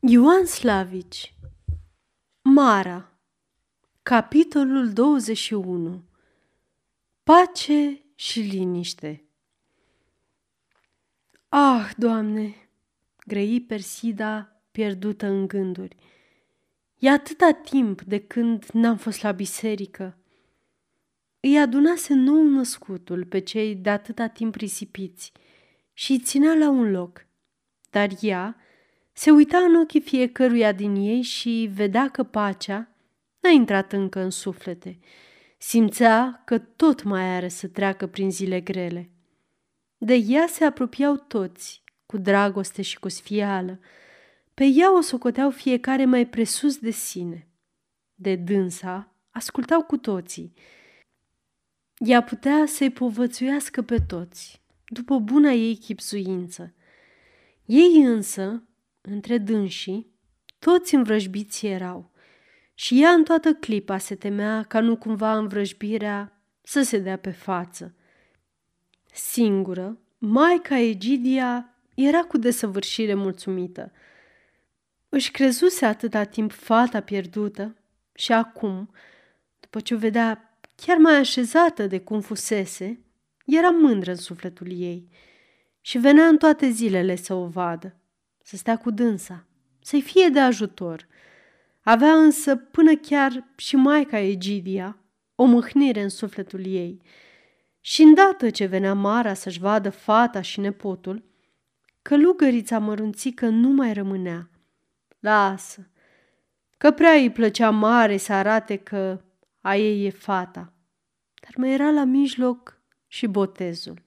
Ioan Slavici Mara Capitolul 21 Pace și liniște Ah, Doamne! grăi Persida pierdută în gânduri. E atâta timp de când n-am fost la biserică. Îi adunase nou născutul pe cei de atâta timp risipiți și îi ținea la un loc. Dar ea, se uita în ochii fiecăruia din ei și vedea că pacea n-a intrat încă în suflete. Simțea că tot mai are să treacă prin zile grele. De ea se apropiau toți, cu dragoste și cu sfială. Pe ea o socoteau fiecare mai presus de sine. De dânsa ascultau cu toții. Ea putea să-i povățuiască pe toți, după buna ei chipzuință. Ei însă între dânsii, toți învrăjbiți erau și ea în toată clipa se temea ca nu cumva învrăjbirea să se dea pe față. Singură, Maica Egidia era cu desăvârșire mulțumită. Își crezuse atâta timp fata pierdută și acum, după ce o vedea chiar mai așezată de cum fusese, era mândră în sufletul ei și venea în toate zilele să o vadă să stea cu dânsa, să-i fie de ajutor. Avea însă până chiar și maica Egidia o mâhnire în sufletul ei și îndată ce venea Mara să-și vadă fata și nepotul, călugărița mărunțică nu mai rămânea. Lasă, că prea îi plăcea mare să arate că a ei e fata. Dar mai era la mijloc și botezul.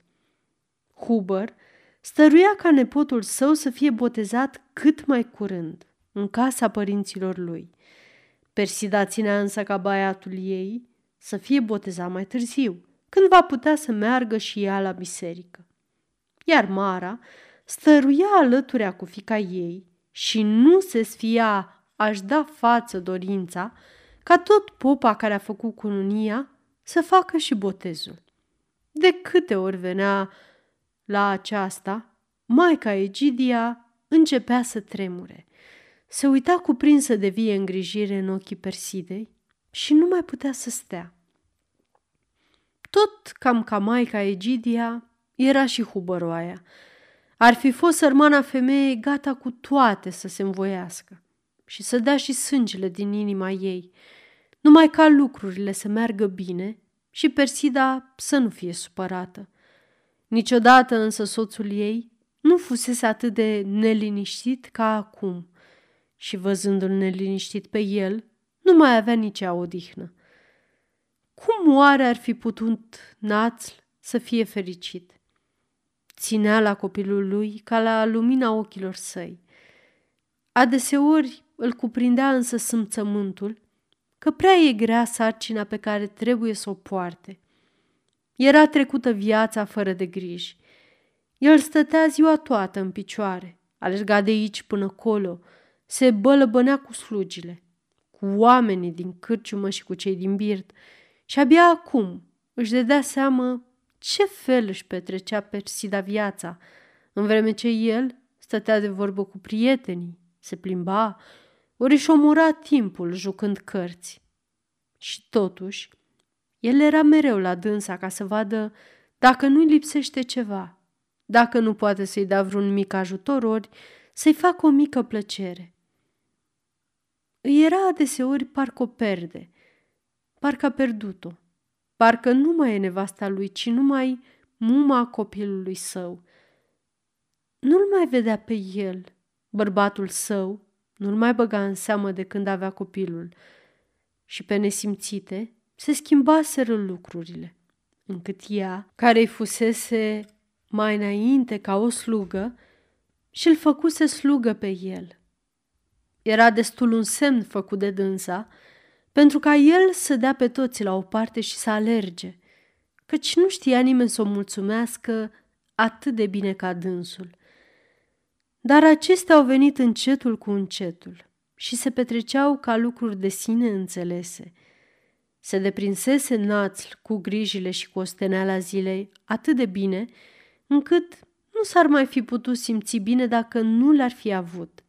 Huber stăruia ca nepotul său să fie botezat cât mai curând, în casa părinților lui. Persida ținea însă ca băiatul ei să fie botezat mai târziu, când va putea să meargă și ea la biserică. Iar Mara stăruia alăturea cu fica ei și nu se sfia aș da față dorința ca tot popa care a făcut cununia să facă și botezul. De câte ori venea la aceasta, maica Egidia începea să tremure. Se uita cuprinsă de vie îngrijire în ochii Persidei și nu mai putea să stea. Tot cam ca maica Egidia era și hubăroaia. Ar fi fost sărmana femeie gata cu toate să se învoiască și să dea și sângele din inima ei, numai ca lucrurile să meargă bine și Persida să nu fie supărată. Niciodată însă soțul ei nu fusese atât de neliniștit ca acum și văzându-l neliniștit pe el, nu mai avea nici odihnă. Cum oare ar fi putut Națl să fie fericit? Ținea la copilul lui ca la lumina ochilor săi. Adeseori îl cuprindea însă simțământul că prea e grea sarcina pe care trebuie să o poarte – era trecută viața fără de griji. El stătea ziua toată în picioare, alerga de aici până colo, se bălăbănea cu slugile, cu oamenii din cârciumă și cu cei din birt și abia acum își dădea seamă ce fel își petrecea Persida viața, în vreme ce el stătea de vorbă cu prietenii, se plimba, ori își omora timpul jucând cărți. Și totuși, el era mereu la dânsa ca să vadă dacă nu-i lipsește ceva, dacă nu poate să-i dea vreun mic ajutor, ori să-i facă o mică plăcere. Îi era adeseori parcă o perde, parcă a pierdut-o, parcă nu mai e nevasta lui, ci numai muma copilului său. Nu-l mai vedea pe el, bărbatul său, nu-l mai băga în seamă de când avea copilul și pe nesimțite se schimbaseră lucrurile, încât ea, care îi fusese mai înainte ca o slugă, și îl făcuse slugă pe el. Era destul un semn făcut de dânsa, pentru ca el să dea pe toți la o parte și să alerge, căci nu știa nimeni să o mulțumească atât de bine ca dânsul. Dar acestea au venit încetul cu încetul și se petreceau ca lucruri de sine înțelese – se deprinsese națl cu grijile și cu osteneala zilei atât de bine, încât nu s-ar mai fi putut simți bine dacă nu l-ar fi avut.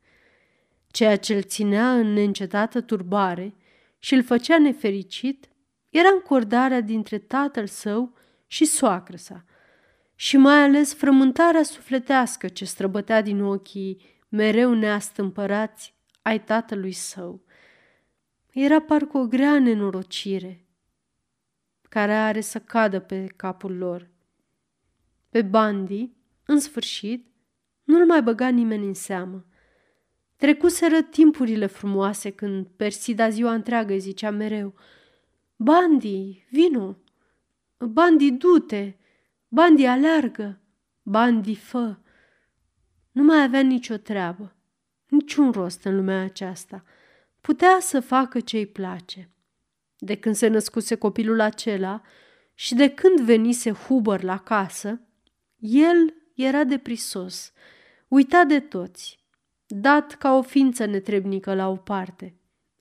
Ceea ce îl ținea în neîncetată turbare și îl făcea nefericit era încordarea dintre tatăl său și soacră sa, și mai ales frământarea sufletească ce străbătea din ochii mereu neastâmpărați ai tatălui său. Era parcă o grea nenorocire care are să cadă pe capul lor. Pe Bandi, în sfârșit, nu-l mai băga nimeni în seamă. Trecuseră timpurile frumoase când Persida ziua întreagă zicea mereu Bandi, vino! Bandi, du-te! Bandi, aleargă! Bandi, fă! Nu mai avea nicio treabă, niciun rost în lumea aceasta. Putea să facă ce-i place. De când se născuse copilul acela și de când venise Huber la casă, el era deprisos, uitat de toți, dat ca o ființă netrebnică la o parte,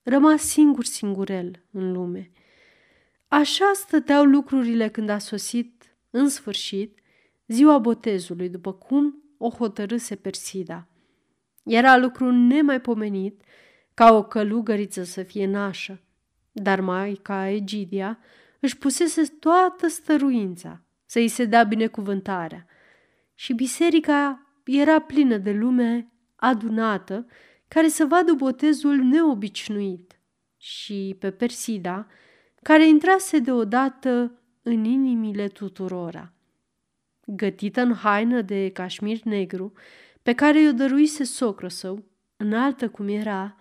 rămas singur singurel în lume. Așa stăteau lucrurile când a sosit, în sfârșit, ziua botezului, după cum o hotărâse Persida. Era lucru nemaipomenit ca o călugăriță să fie nașă, dar mai ca Egidia își pusese toată stăruința să îi se dea binecuvântarea. Și biserica era plină de lume adunată care să vadă botezul neobișnuit. Și pe Persida, care intrase deodată în inimile tuturora. Gătită în haină de cașmir negru, pe care i-o dăruise socră său, înaltă cum era,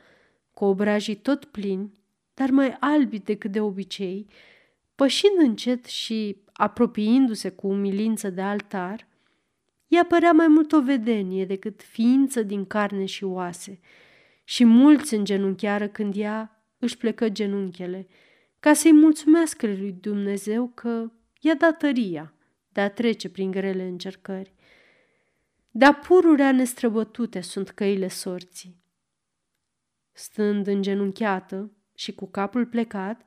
cu obrajii tot plini, dar mai albi decât de obicei, pășind încet și apropiindu-se cu umilință de altar, ea părea mai mult o vedenie decât ființă din carne și oase, și mulți îngenunchiară când ea își plecă genunchele, ca să-i mulțumească lui Dumnezeu că i-a dat tăria de a trece prin grele încercări. De-a pururea nestrăbătute sunt căile sorții. Stând îngenunchiată și cu capul plecat,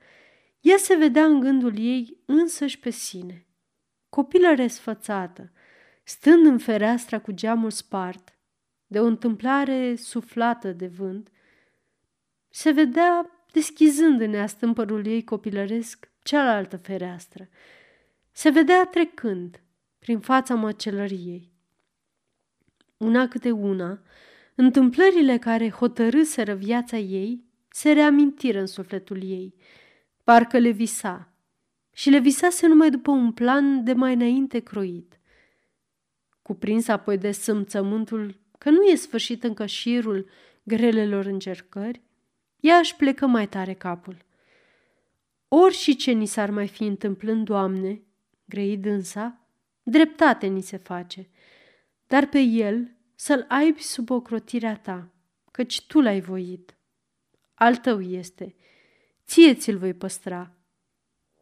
ea se vedea în gândul ei însăși pe sine. Copilă resfățată, stând în fereastra cu geamul spart, de o întâmplare suflată de vânt, se vedea deschizând în astâmpărul ei copilăresc cealaltă fereastră. Se vedea trecând prin fața măcelăriei. Una câte una, întâmplările care hotărâseră viața ei se reamintiră în sufletul ei. Parcă le visa și le visase numai după un plan de mai înainte croit. Cuprins apoi de sâmțământul că nu e sfârșit încă șirul grelelor încercări, ea își plecă mai tare capul. Ori și ce ni s-ar mai fi întâmplând, Doamne, grei dânsa, dreptate ni se face, dar pe el să-l aibi sub ocrotirea ta, căci tu l-ai voit. Al tău este, ție ți-l voi păstra.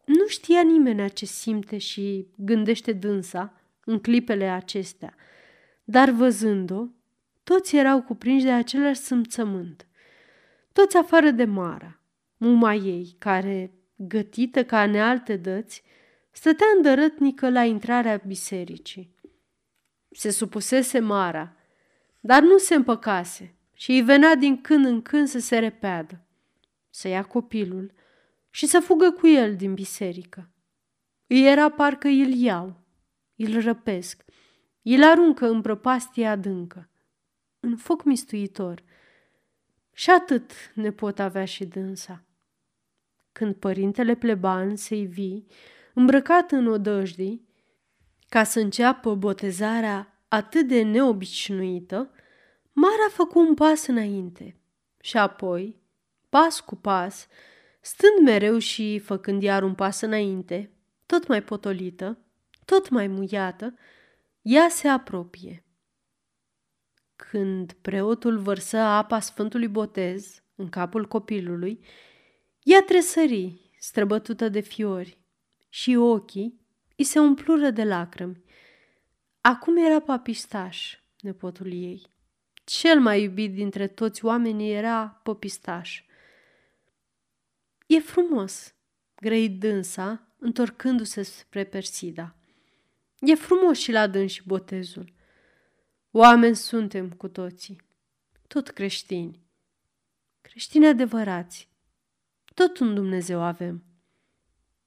Nu știa nimeni ce simte și gândește dânsa în clipele acestea, dar văzând-o, toți erau cuprinși de același sâmțământ. Toți afară de Mara, muma ei, care, gătită ca nealte dăți, stătea îndărătnică la intrarea bisericii. Se supusese Mara, dar nu se împăcase și îi venea din când în când să se repeadă, să ia copilul și să fugă cu el din biserică. Îi era parcă îl iau, îl răpesc, îl aruncă în prăpastie adâncă, în foc mistuitor. Și atât ne pot avea și dânsa. Când părintele pleban se ivi, îmbrăcat în odăjdii, ca să înceapă botezarea atât de neobișnuită, Mara făcu un pas înainte și apoi, pas cu pas, stând mereu și făcând iar un pas înainte, tot mai potolită, tot mai muiată, ea se apropie. Când preotul vărsă apa Sfântului Botez în capul copilului, ea tresări, străbătută de fiori, și ochii îi se umplură de lacrimi. Acum era papistaș, nepotul ei. Cel mai iubit dintre toți oamenii era popistaș. E frumos, grăi dânsa, întorcându-se spre Persida. E frumos și la dâns și botezul. Oameni suntem cu toții, tot creștini. creștini adevărați. Tot un Dumnezeu avem.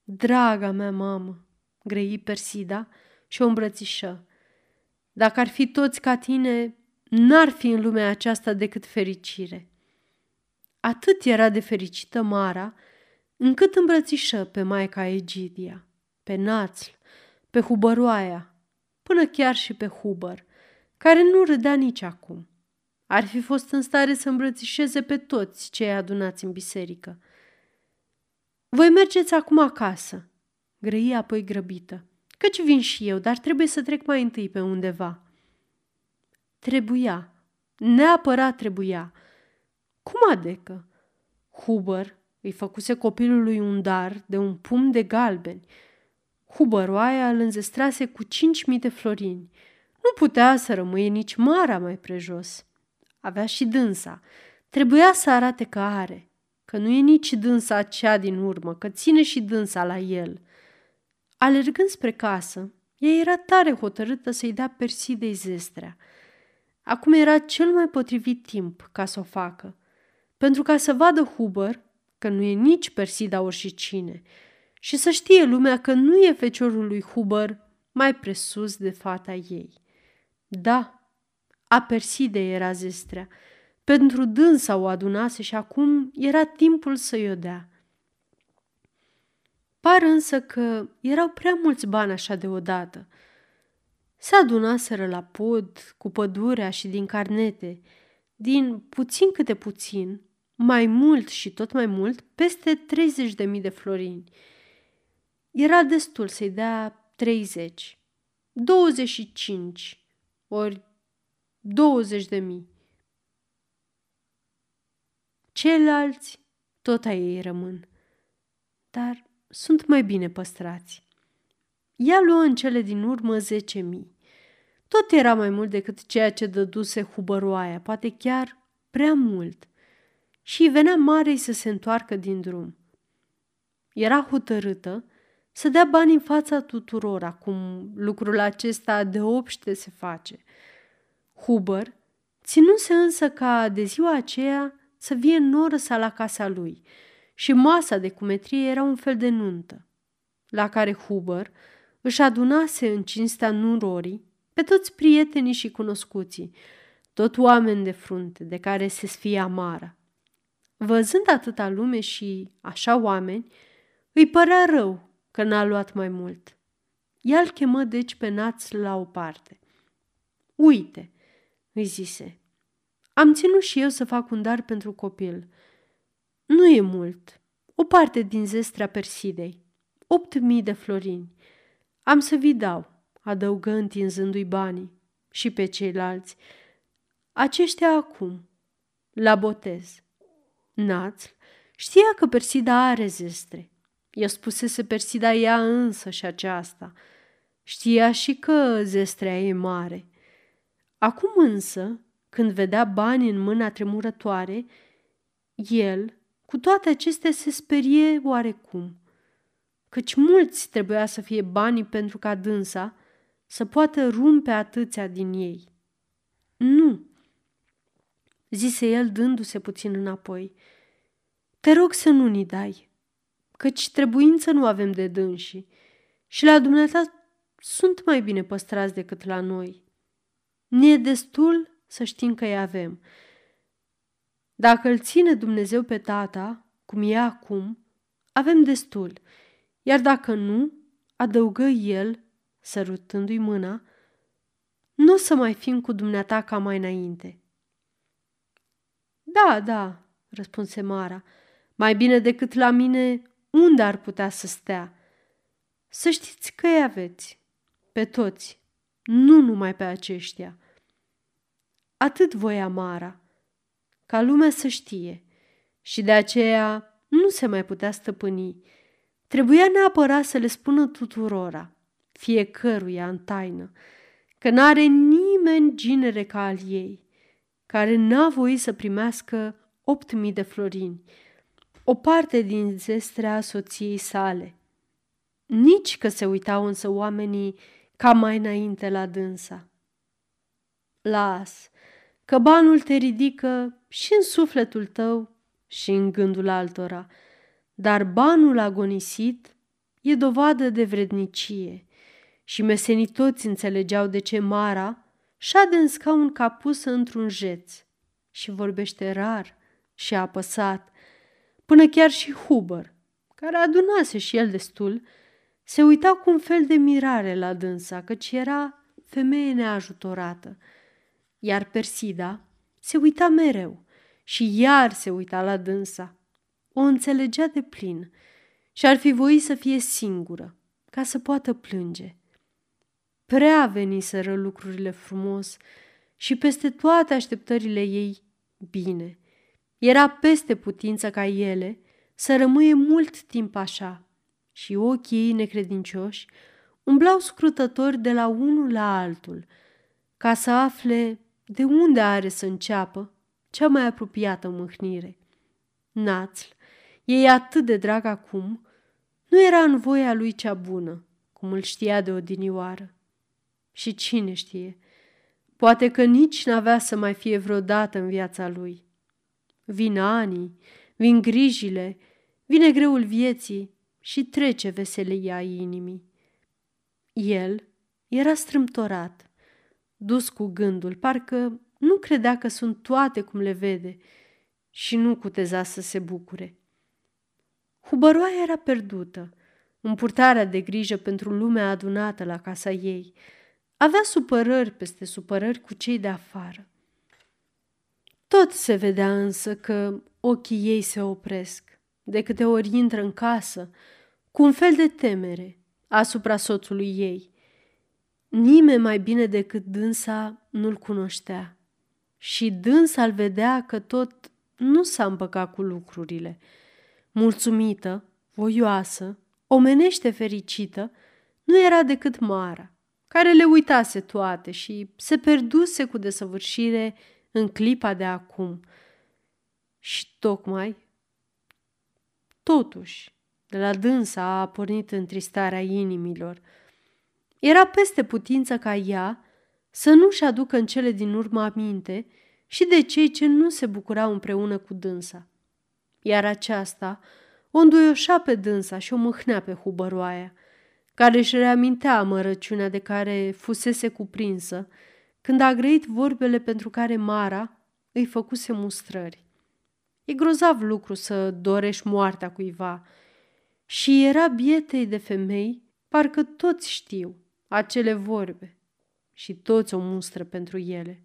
Draga mea mamă, grăi Persida și o îmbrățișă. Dacă ar fi toți ca tine, n-ar fi în lumea aceasta decât fericire. Atât era de fericită Mara, încât îmbrățișă pe Maica Egidia, pe Națl, pe Hubăroaia, până chiar și pe Hubăr, care nu râdea nici acum. Ar fi fost în stare să îmbrățișeze pe toți cei adunați în biserică. Voi mergeți acum acasă, grăi apoi grăbită, căci vin și eu, dar trebuie să trec mai întâi pe undeva. Trebuia, neapărat trebuia. Cum adecă? Huber îi făcuse copilului un dar de un pum de galbeni. Hubăroaia îl înzestrase cu cinci mii de florini. Nu putea să rămâie nici Mara mai prejos. Avea și dânsa. Trebuia să arate că are, că nu e nici dânsa cea din urmă, că ține și dânsa la el. Alergând spre casă, ea era tare hotărâtă să-i dea Persidei zestrea. Acum era cel mai potrivit timp ca să o facă, pentru ca să vadă Huber că nu e nici Persida oricine și să știe lumea că nu e feciorul lui Huber mai presus de fata ei. Da, a Perside era zestrea. Pentru dânsa o adunase și acum era timpul să-i o dea. Par însă că erau prea mulți bani așa deodată. Se adunaseră la pod, cu pădurea și din carnete, din puțin câte puțin, mai mult și tot mai mult, peste 30.000 de florini. Era destul să-i dea 30, 25, ori 20 de mii. Ceilalți tot a ei rămân, dar sunt mai bine păstrați. Ea luă în cele din urmă zece mii. Tot era mai mult decât ceea ce dăduse hubăroaia, poate chiar prea mult. Și îi venea marei să se întoarcă din drum. Era hotărâtă să dea bani în fața tuturor, acum lucrul acesta de obște se face – Huber ținuse însă ca de ziua aceea să vie noră sa la casa lui și masa de cumetrie era un fel de nuntă, la care Huber își adunase în cinstea nurorii pe toți prietenii și cunoscuții, tot oameni de frunte de care se sfia Mara. Văzând atâta lume și așa oameni, îi părea rău că n-a luat mai mult. Ea îl chemă deci pe naț la o parte. Uite, îi zise. Am ținut și eu să fac un dar pentru copil. Nu e mult. O parte din zestrea Persidei. Opt mii de florini. Am să vi dau, adăugă întinzându-i banii și pe ceilalți. Aceștia acum, la botez. Naț știa că Persida are zestre. I-a spusese Persida ea însă și aceasta. Știa și că zestrea e mare – Acum însă, când vedea bani în mâna tremurătoare, el, cu toate acestea, se sperie oarecum, căci mulți trebuia să fie banii pentru ca dânsa să poată rumpe atâția din ei. Nu, zise el dându-se puțin înapoi. Te rog să nu ni dai, căci trebuință nu avem de dânsi și la dumneata sunt mai bine păstrați decât la noi. Ne e destul să știm că îi avem. Dacă îl ține Dumnezeu pe tata, cum e acum, avem destul, iar dacă nu, adăugă el, sărutându-i mâna, nu o să mai fim cu dumneata ca mai înainte. Da, da, răspunse Mara, mai bine decât la mine, unde ar putea să stea? Să știți că îi aveți, pe toți, nu numai pe aceștia. Atât voia Mara, ca lumea să știe, și de aceea nu se mai putea stăpâni. Trebuia neapărat să le spună tuturora, fiecăruia în taină, că n-are nimeni ginere ca al ei, care n-a voit să primească opt mii de florini, o parte din zestrea soției sale. Nici că se uitau însă oamenii ca mai înainte la dânsa. Las, că banul te ridică și în sufletul tău și în gândul altora, dar banul agonisit e dovadă de vrednicie și mesenii toți înțelegeau de ce Mara șade în scaun capusă într-un jeț și vorbește rar și apăsat, până chiar și Huber, care adunase și el destul, se uita cu un fel de mirare la dânsa, căci era femeie neajutorată. Iar Persida se uita mereu și iar se uita la dânsa. O înțelegea de plin și ar fi voit să fie singură, ca să poată plânge. Prea veniseră lucrurile frumos și peste toate așteptările ei bine. Era peste putință ca ele să rămâie mult timp așa și ochii ei necredincioși umblau scrutători de la unul la altul, ca să afle de unde are să înceapă cea mai apropiată mâhnire. Națl, ei atât de drag acum, nu era în voia lui cea bună, cum îl știa de odinioară. Și cine știe, poate că nici n-avea să mai fie vreodată în viața lui. Vin anii, vin grijile, vine greul vieții și trece veselia inimii. El era strâmtorat, dus cu gândul, parcă nu credea că sunt toate cum le vede și nu cuteza să se bucure. Hubăroaia era pierdută, în purtarea de grijă pentru lumea adunată la casa ei. Avea supărări peste supărări cu cei de afară. Tot se vedea însă că ochii ei se opresc, de câte ori intră în casă, cu un fel de temere asupra soțului ei. Nimeni mai bine decât dânsa nu-l cunoștea și dânsa al vedea că tot nu s-a împăcat cu lucrurile. Mulțumită, voioasă, omenește fericită, nu era decât Mara, care le uitase toate și se perduse cu desăvârșire în clipa de acum. Și tocmai, totuși, de la dânsa a pornit întristarea inimilor. Era peste putință ca ea să nu-și aducă în cele din urmă aminte și de cei ce nu se bucurau împreună cu dânsa. Iar aceasta o înduioșa pe dânsa și o mâhnea pe hubăroaia, care își reamintea amărăciunea de care fusese cuprinsă când a grăit vorbele pentru care Mara îi făcuse mustrări. E grozav lucru să dorești moartea cuiva și era bietei de femei, parcă toți știu acele vorbe și toți o mustră pentru ele.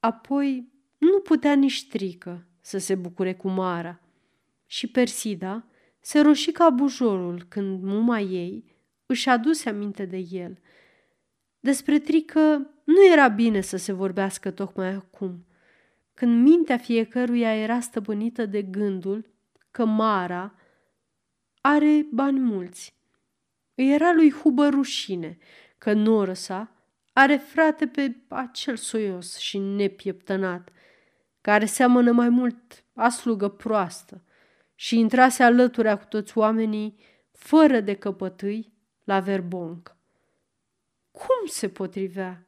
Apoi nu putea nici strică să se bucure cu Mara și Persida se roși ca bujorul când muma ei își aduse aminte de el. Despre trică nu era bine să se vorbească tocmai acum, când mintea fiecăruia era stăpânită de gândul că Mara are bani mulți. Îi era lui Hubă rușine că noră sa are frate pe acel soios și nepieptănat, care seamănă mai mult a slugă proastă și intrase alăturea cu toți oamenii, fără de căpătâi, la verbonc. Cum se potrivea?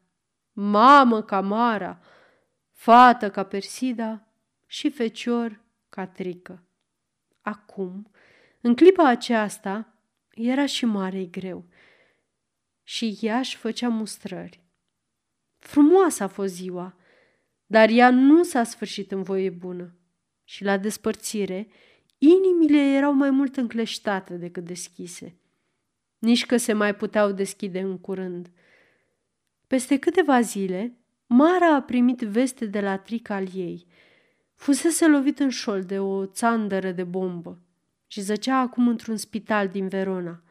Mamă ca Mara, fată ca Persida și fecior ca Trică. Acum, în clipa aceasta, era și mare greu și ea își făcea mustrări. Frumoasă a fost ziua, dar ea nu s-a sfârșit în voie bună și la despărțire inimile erau mai mult încleștate decât deschise. Nici că se mai puteau deschide în curând. Peste câteva zile, Mara a primit veste de la trica al ei. Fusese lovit în șol de o țandără de bombă și zăcea acum într-un spital din Verona.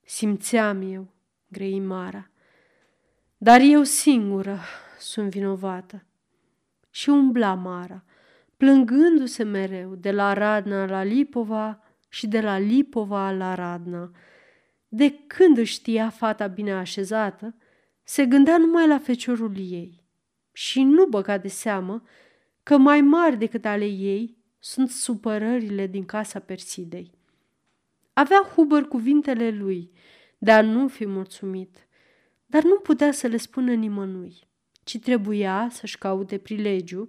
Simțeam eu, grei Mara, dar eu singură sunt vinovată. Și umbla Mara, plângându-se mereu de la Radna la Lipova și de la Lipova la Radna. De când își știa fata bine așezată, se gândea numai la feciorul ei și nu băga de seamă că mai mari decât ale ei sunt supărările din casa Persidei. Avea Huber cuvintele lui de a nu fi mulțumit, dar nu putea să le spună nimănui, ci trebuia să-și caute prilegiu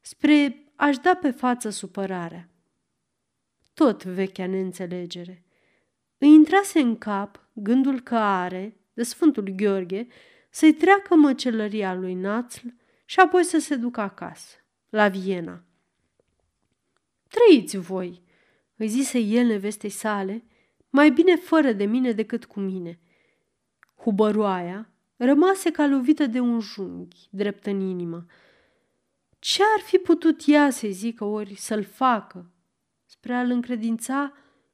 spre a-și da pe față supărarea. Tot vechea neînțelegere. Îi intrase în cap gândul că are, de Sfântul Gheorghe, să-i treacă măcelăria lui Națl și apoi să se ducă acasă, la Viena. Trăiți voi, îi zise el nevestei sale, mai bine fără de mine decât cu mine. Hubăroaia rămase ca lovită de un junghi drept în inimă. Ce ar fi putut ea să-i zică ori să-l facă, spre a-l încredința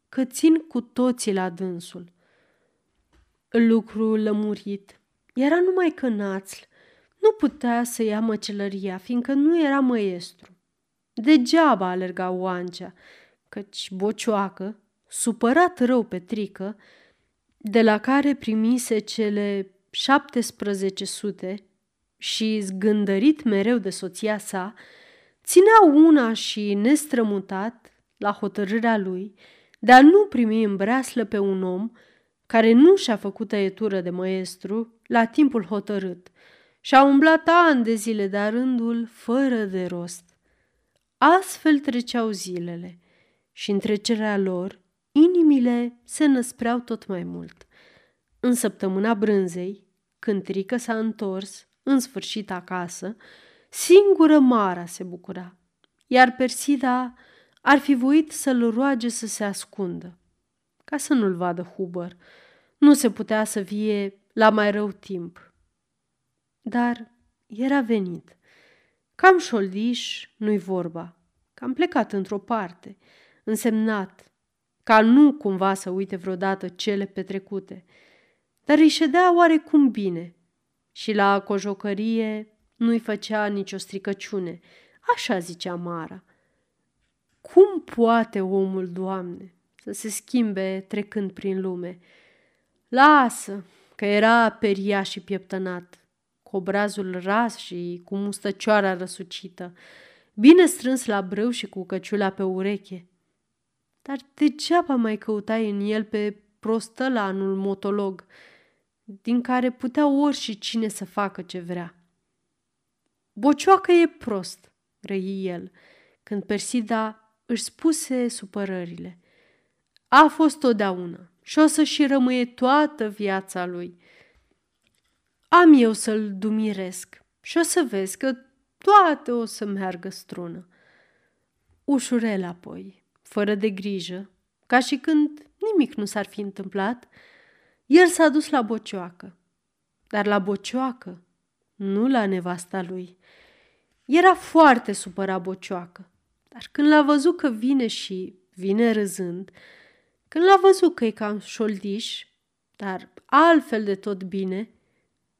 că țin cu toții la dânsul? Lucru lămurit era numai că Națl nu putea să ia măcelăria, fiindcă nu era măestru. Degeaba alerga oancea, căci bocioacă, supărat rău pe trică, de la care primise cele 1700 și zgândărit mereu de soția sa, ținea una și nestrămutat la hotărârea lui de a nu primi în breaslă pe un om care nu și-a făcut tăietură de măestru la timpul hotărât și a umblat ani de zile de rândul fără de rost. Astfel treceau zilele și în trecerea lor inimile se năspreau tot mai mult. În săptămâna brânzei, când Trică s-a întors, în sfârșit acasă, singură Mara se bucura, iar Persida ar fi voit să-l roage să se ascundă, ca să nu-l vadă Huber. Nu se putea să vie la mai rău timp. Dar era venit. Cam șoldiș, nu-i vorba. Cam plecat într-o parte, însemnat, ca nu cumva să uite vreodată cele petrecute – dar îi ședea oarecum bine și la cojocărie nu-i făcea nicio stricăciune, așa zicea Mara. Cum poate omul, Doamne, să se schimbe trecând prin lume? Lasă, că era periaș și pieptănat, cu obrazul ras și cu mustăcioara răsucită, bine strâns la brâu și cu căciula pe ureche. Dar degeaba mai căutai în el pe prostălanul motolog, din care putea ori și cine să facă ce vrea. Bocioacă e prost, răi el, când Persida își spuse supărările. A fost totdeauna și o să și rămâie toată viața lui. Am eu să-l dumiresc și o să vezi că toate o să meargă strună. Ușurel apoi, fără de grijă, ca și când nimic nu s-ar fi întâmplat, el s-a dus la bocioacă, dar la bocioacă, nu la nevasta lui. Era foarte supărat bocioacă, dar când l-a văzut că vine și vine râzând, când l-a văzut că e cam șoldiș, dar altfel de tot bine,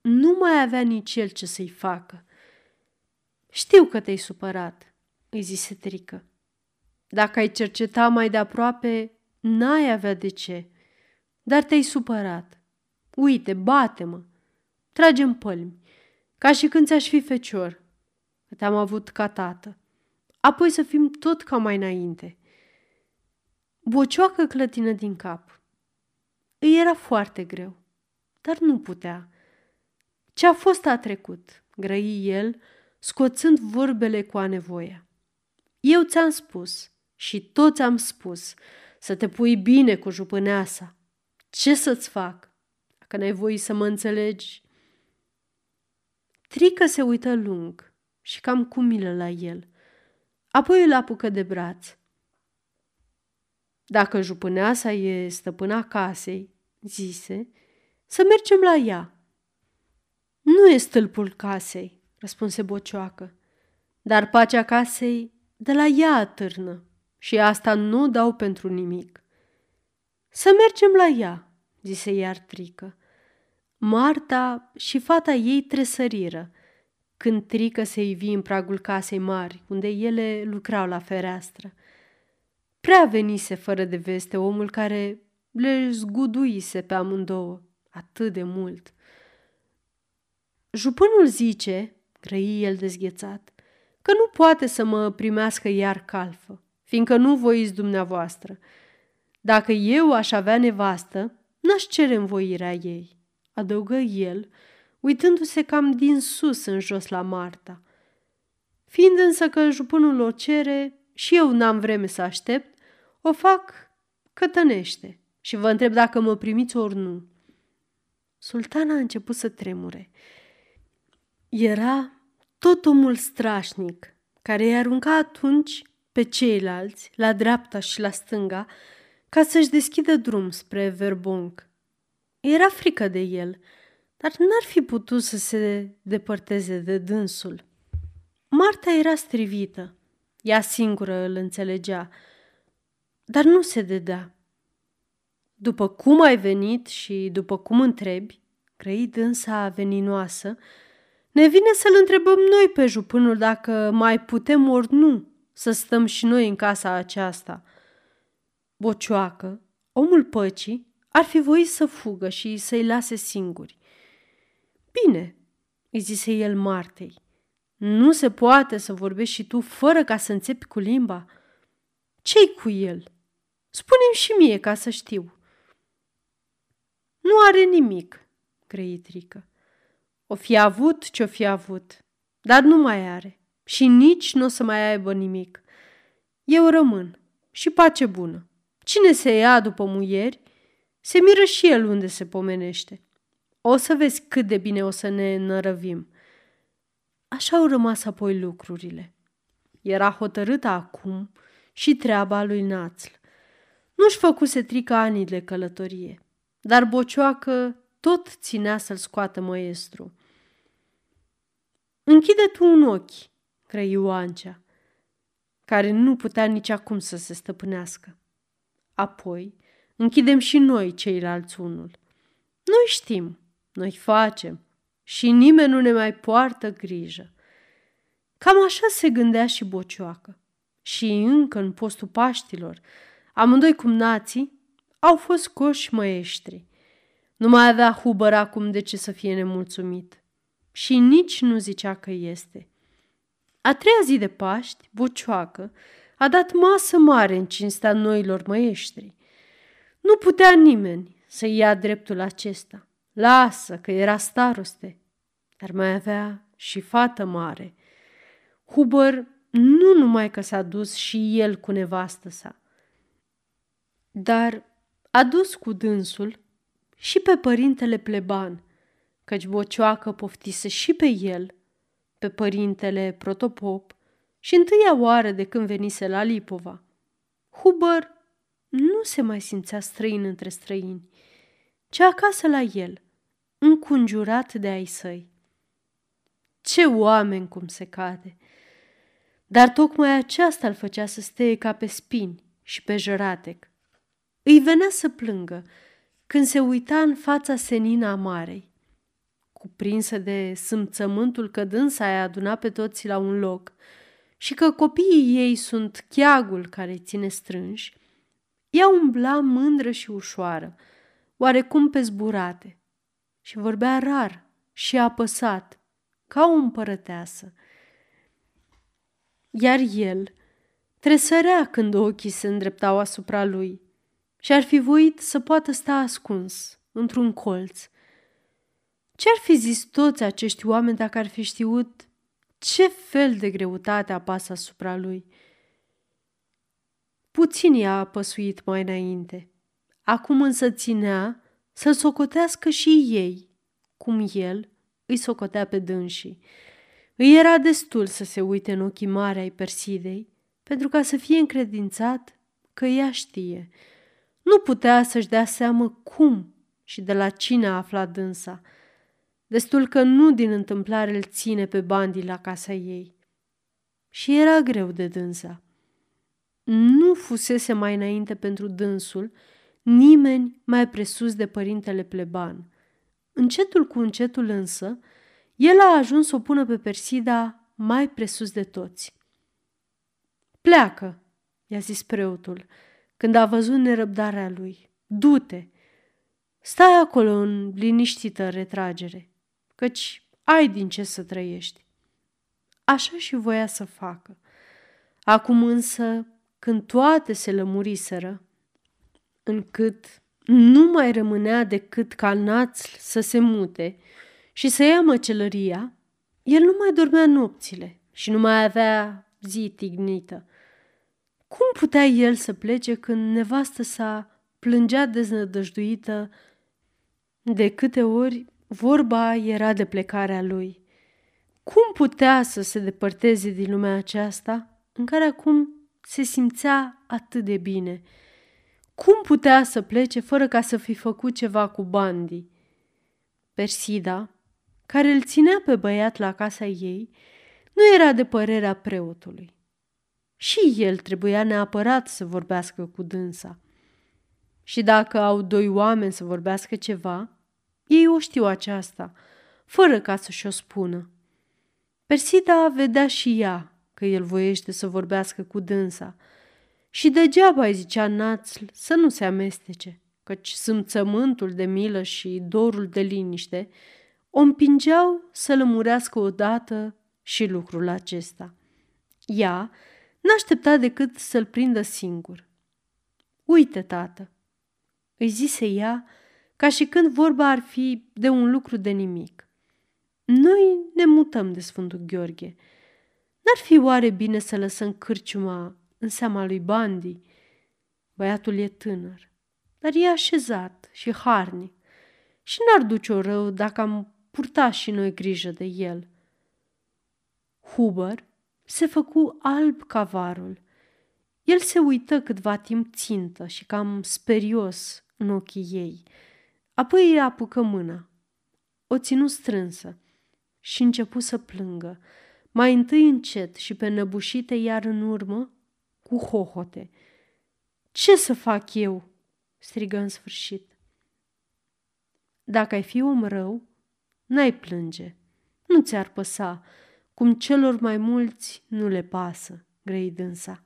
nu mai avea nici el ce să-i facă. Știu că te-ai supărat, îi zise Trică. Dacă ai cerceta mai de aproape, n-ai avea de ce. Dar te-ai supărat. Uite, bate-mă. Tragem pălmi, ca și când ți-aș fi fecior. Că te-am avut ca tată. Apoi să fim tot ca mai înainte. Bocioacă clătină din cap. Îi era foarte greu, dar nu putea. Ce a fost a trecut, grăi el, scoțând vorbele cu anevoia. Eu ți-am spus și toți am spus să te pui bine cu jupâneasa, ce să-ți fac? Dacă n-ai voie să mă înțelegi. Trică se uită lung și cam cu milă la el. Apoi îl apucă de braț. Dacă jupâneasa e stăpâna casei, zise, să mergem la ea. Nu e stâlpul casei, răspunse Bocioacă, dar pacea casei de la ea atârnă și asta nu dau pentru nimic. Să mergem la ea, zise iar Trică. Marta și fata ei tresăriră, când Trică se ivi în pragul casei mari, unde ele lucrau la fereastră. Prea venise fără de veste omul care le zguduise pe amândouă atât de mult. Jupânul zice, grăi el dezghețat, că nu poate să mă primească iar calfă, fiindcă nu voiți dumneavoastră. Dacă eu aș avea nevastă, n-aș cere învoirea ei, adăugă el, uitându-se cam din sus în jos la Marta. Fiind Știind însă că jupânul o cere și eu n-am vreme să aștept, o fac cătănește și vă întreb dacă mă primiți ori nu. Sultana a început să tremure. Era tot omul strașnic, care îi arunca atunci pe ceilalți, la dreapta și la stânga, ca să-și deschidă drum spre Verbunc. Era frică de el, dar n-ar fi putut să se depărteze de dânsul. Marta era strivită. Ea singură îl înțelegea, dar nu se dedea. După cum ai venit și după cum întrebi, grăi dânsa veninoasă, ne vine să-l întrebăm noi pe jupânul dacă mai putem ori nu să stăm și noi în casa aceasta. Bocioacă, omul păcii, ar fi voit să fugă și să-i lase singuri. Bine, îi zise el Martei, nu se poate să vorbești și tu fără ca să înțepi cu limba. Ce-i cu el? Spune-mi și mie ca să știu. Nu are nimic, grăi Trică. O fi avut ce-o fi avut, dar nu mai are și nici nu o să mai aibă nimic. Eu rămân și pace bună. Cine se ia după muieri, se miră și el unde se pomenește. O să vezi cât de bine o să ne înărăvim. Așa au rămas apoi lucrurile. Era hotărâtă acum și treaba lui Națl. Nu-și făcuse trică anii de călătorie, dar bocioacă tot ținea să-l scoată măestru. Închide tu un ochi, crăi Ioancea, care nu putea nici acum să se stăpânească. Apoi, închidem și noi ceilalți unul. Noi știm, noi facem și nimeni nu ne mai poartă grijă. Cam așa se gândea și Bocioacă. Și încă în postul Paștilor, amândoi cum nații, au fost coși măeștri. Nu mai avea hubăr acum de ce să fie nemulțumit. Și nici nu zicea că este. A treia zi de Paști, Bucioacă, a dat masă mare în cinstea noilor măieștri. Nu putea nimeni să ia dreptul acesta. Lasă că era staroste, dar mai avea și fată mare. Huber nu numai că s-a dus și el cu nevastă sa, dar a dus cu dânsul și pe părintele pleban, căci bocioacă poftise și pe el, pe părintele protopop, și întâia oară de când venise la Lipova. Huber nu se mai simțea străin între străini, ci acasă la el, înconjurat de ai săi. Ce oameni cum se cade! Dar tocmai aceasta îl făcea să steie ca pe spini și pe jăratec. Îi venea să plângă când se uita în fața senina amarei. Cuprinsă de sâmțământul că dânsa ai adunat pe toți la un loc și că copiii ei sunt cheagul care îi ține strânși, ea umbla mândră și ușoară, oarecum pe zburate, și vorbea rar și apăsat, ca o împărăteasă. Iar el tresărea când ochii se îndreptau asupra lui și ar fi voit să poată sta ascuns într-un colț. Ce-ar fi zis toți acești oameni dacă ar fi știut ce fel de greutate apasă asupra lui? Puțin i-a apăsuit mai înainte. Acum însă ținea să-l socotească și ei, cum el îi socotea pe dânsii. Îi era destul să se uite în ochii mari ai Persidei pentru ca să fie încredințat că ea știe. Nu putea să-și dea seamă cum și de la cine a aflat dânsa. Destul că nu din întâmplare îl ține pe bandii la casa ei. Și era greu de dânsa. Nu fusese mai înainte pentru dânsul nimeni mai presus de părintele pleban. Încetul cu încetul însă, el a ajuns să o pună pe Persida mai presus de toți. Pleacă, i-a zis preotul, când a văzut nerăbdarea lui. Du-te! Stai acolo în liniștită retragere, căci ai din ce să trăiești. Așa și voia să facă. Acum însă, când toate se lămuriseră, încât nu mai rămânea decât ca națl să se mute și să ia măcelăria, el nu mai dormea nopțile și nu mai avea zi tignită. Cum putea el să plece când nevastă sa plângea deznădăjduită de câte ori vorba era de plecarea lui? Cum putea să se depărteze din lumea aceasta în care acum se simțea atât de bine? Cum putea să plece fără ca să fi făcut ceva cu bandii? Persida, care îl ținea pe băiat la casa ei, nu era de părerea preotului. Și el trebuia neapărat să vorbească cu dânsa. Și dacă au doi oameni să vorbească ceva, ei o știu aceasta, fără ca să și-o spună. Persida vedea și ea că el voiește să vorbească cu dânsa și degeaba îi zicea națl să nu se amestece, căci sâmțământul de milă și dorul de liniște o împingeau să lămurească odată și lucrul acesta. Ea n-aștepta decât să-l prindă singur. Uite, tată, îi zise ea, ca și când vorba ar fi de un lucru de nimic. Noi ne mutăm de Sfântul Gheorghe. N-ar fi oare bine să lăsăm cârciuma în seama lui Bandi? Băiatul e tânăr, dar e așezat și harnic și n-ar duce-o rău dacă am purta și noi grijă de el. Huber se făcu alb ca varul. El se uită câtva timp țintă și cam sperios în ochii ei. Apoi îi apucă mâna. O ținu strânsă și începu să plângă, mai întâi încet și pe năbușite, iar în urmă cu hohote. Ce să fac eu?" strigă în sfârșit. Dacă ai fi om rău, n-ai plânge. Nu ți-ar păsa, cum celor mai mulți nu le pasă, grăi dânsa.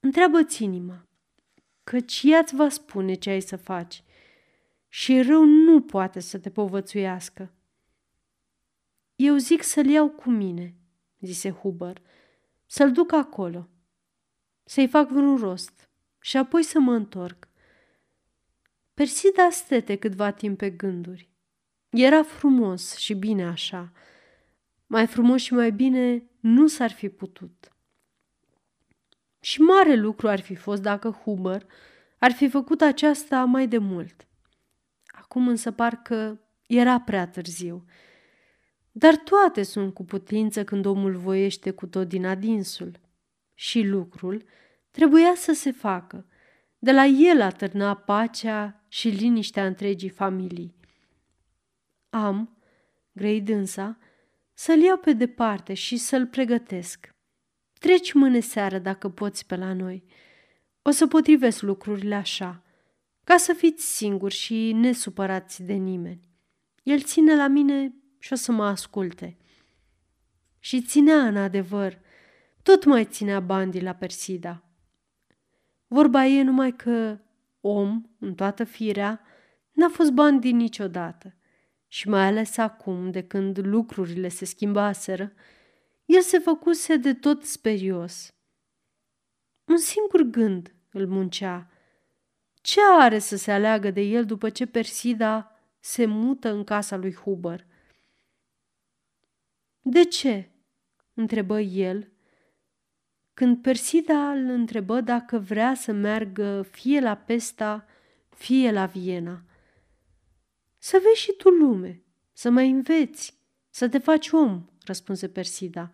Întreabă-ți inima, căci ea îți va spune ce ai să faci și rău nu poate să te povățuiască. Eu zic să-l iau cu mine, zise Huber, să-l duc acolo, să-i fac vreun rost și apoi să mă întorc. Persida stete câtva timp pe gânduri. Era frumos și bine așa. Mai frumos și mai bine nu s-ar fi putut. Și mare lucru ar fi fost dacă Huber ar fi făcut aceasta mai de mult. Acum însă parcă era prea târziu. Dar toate sunt cu putință când omul voiește cu tot din adinsul. Și lucrul trebuia să se facă. De la el atârna pacea și liniștea întregii familii. Am, grei dânsa, să-l iau pe departe și să-l pregătesc. Treci mâine seară dacă poți pe la noi. O să potrivesc lucrurile așa, ca să fiți singuri și nesupărați de nimeni. El ține la mine și o să mă asculte. Și ținea în adevăr, tot mai ținea bandii la Persida. Vorba e numai că om, în toată firea, n-a fost bandii niciodată și mai ales acum, de când lucrurile se schimbaseră, el se făcuse de tot sperios. Un singur gând îl muncea. Ce are să se aleagă de el după ce Persida se mută în casa lui Huber? De ce? întrebă el, când Persida îl întrebă dacă vrea să meargă fie la Pesta, fie la Viena. Să vezi și tu lume, să mai înveți, să te faci om, răspunse Persida.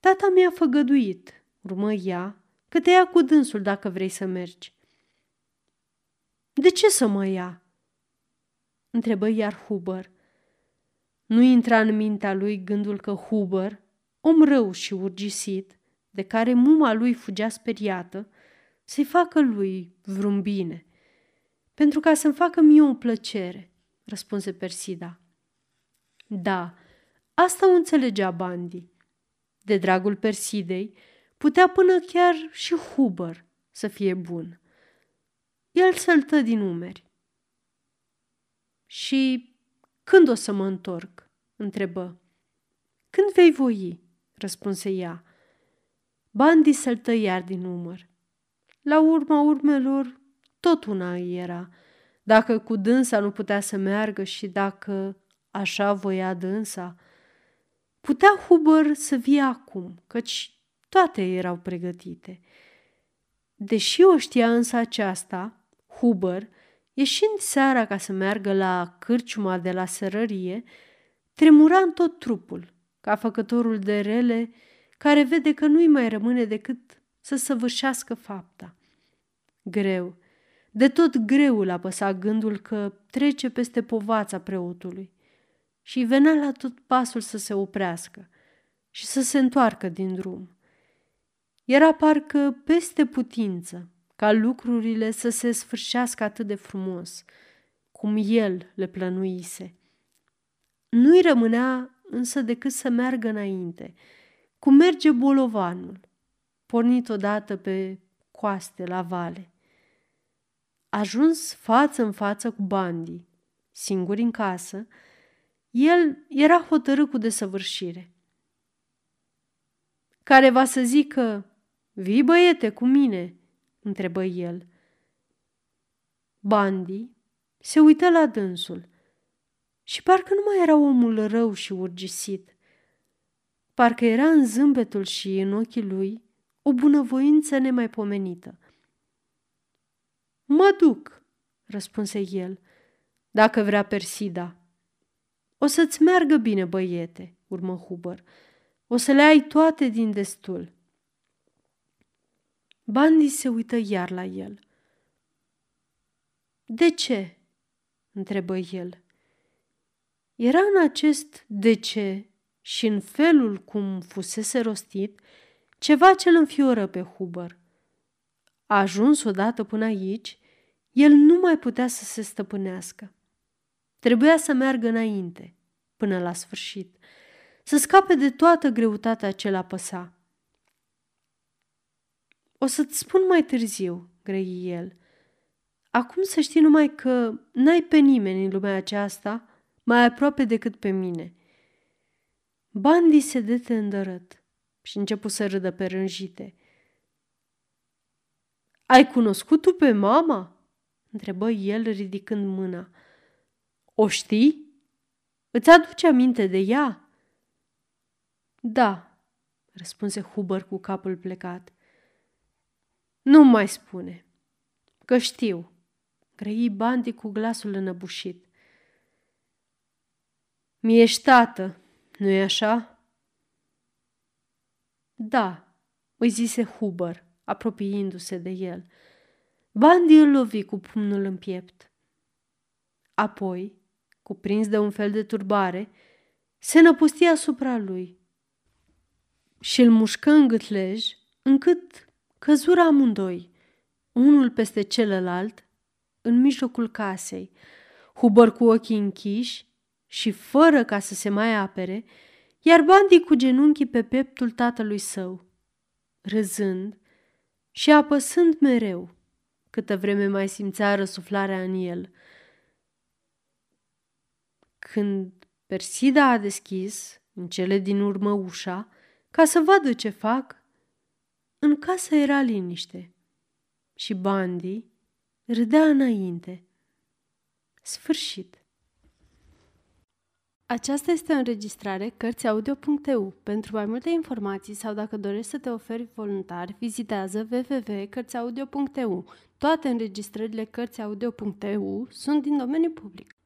Tata mi-a făgăduit, urmă ea, că te ia cu dânsul dacă vrei să mergi. De ce să mă ia? întrebă iar Huber. Nu intra în mintea lui gândul că Huber, om rău și urgisit, de care muma lui fugea speriată, să-i facă lui vreun bine – pentru ca să-mi facă mie o plăcere, răspunse Persida. Da, asta o înțelegea Bandi. De dragul Persidei, putea până chiar și Huber să fie bun. El săltă din umeri. Și când o să mă întorc? întrebă. Când vei voi? răspunse ea. Bandi săltă iar din umăr. La urma urmelor, tot una îi era. Dacă cu dânsa nu putea să meargă și dacă așa voia dânsa, Putea Huber să vie acum, căci toate erau pregătite. Deși o știa însă aceasta, Huber, ieșind seara ca să meargă la cârciuma de la sărărie, tremura în tot trupul, ca făcătorul de rele care vede că nu-i mai rămâne decât să săvârșească fapta. Greu, de tot greul apăsa gândul că trece peste povața preotului și venea la tot pasul să se oprească și să se întoarcă din drum. Era parcă peste putință ca lucrurile să se sfârșească atât de frumos, cum el le plănuise. Nu-i rămânea însă decât să meargă înainte, cum merge bolovanul, pornit odată pe coaste la vale. Ajuns față în față cu bandii, singur în casă, el era hotărât cu desăvârșire. Care va să zică, vii băiete cu mine, întrebă el. Bandi se uită la dânsul și parcă nu mai era omul rău și urgisit. Parcă era în zâmbetul și în ochii lui o bunăvoință nemaipomenită. Mă duc, răspunse el, dacă vrea Persida. O să-ți meargă bine, băiete, urmă Huber. O să le ai toate din destul. Bandi se uită iar la el. De ce? întrebă el. Era în acest de ce și în felul cum fusese rostit ceva ce îl înfioră pe Huber. A ajuns odată până aici, el nu mai putea să se stăpânească. Trebuia să meargă înainte, până la sfârșit, să scape de toată greutatea ce l apăsa. O să-ți spun mai târziu, grăi el. Acum să știi numai că n-ai pe nimeni în lumea aceasta mai aproape decât pe mine. Bandi se dete îndărât și începu să râdă pe rânjite. Ai cunoscut tu pe mama?" întrebă el ridicând mâna. O știi? Îți aduce aminte de ea?" Da, răspunse Huber cu capul plecat. Nu mai spune, că știu, grăi Bandi cu glasul înăbușit. Mi-ești ștată, nu-i așa? Da, îi zise Huber, apropiindu-se de el. Bandi îl lovi cu pumnul în piept. Apoi, cuprins de un fel de turbare, se năpustia asupra lui și îl mușcă în gâtlej, încât căzură amândoi, unul peste celălalt, în mijlocul casei, Huber cu ochii închiși și fără ca să se mai apere, iar Bandi cu genunchii pe peptul tatălui său, râzând și apăsând mereu, câtă vreme mai simțea răsuflarea în el. Când Persida a deschis, în cele din urmă, ușa, ca să vadă ce fac, în casă era liniște și Bandi râdea înainte. Sfârșit. Aceasta este o înregistrare Cărțiaudio.eu. Pentru mai multe informații sau dacă dorești să te oferi voluntar, vizitează www.cărțiaudio.eu. Toate înregistrările Cărțiaudio.eu sunt din domeniu public.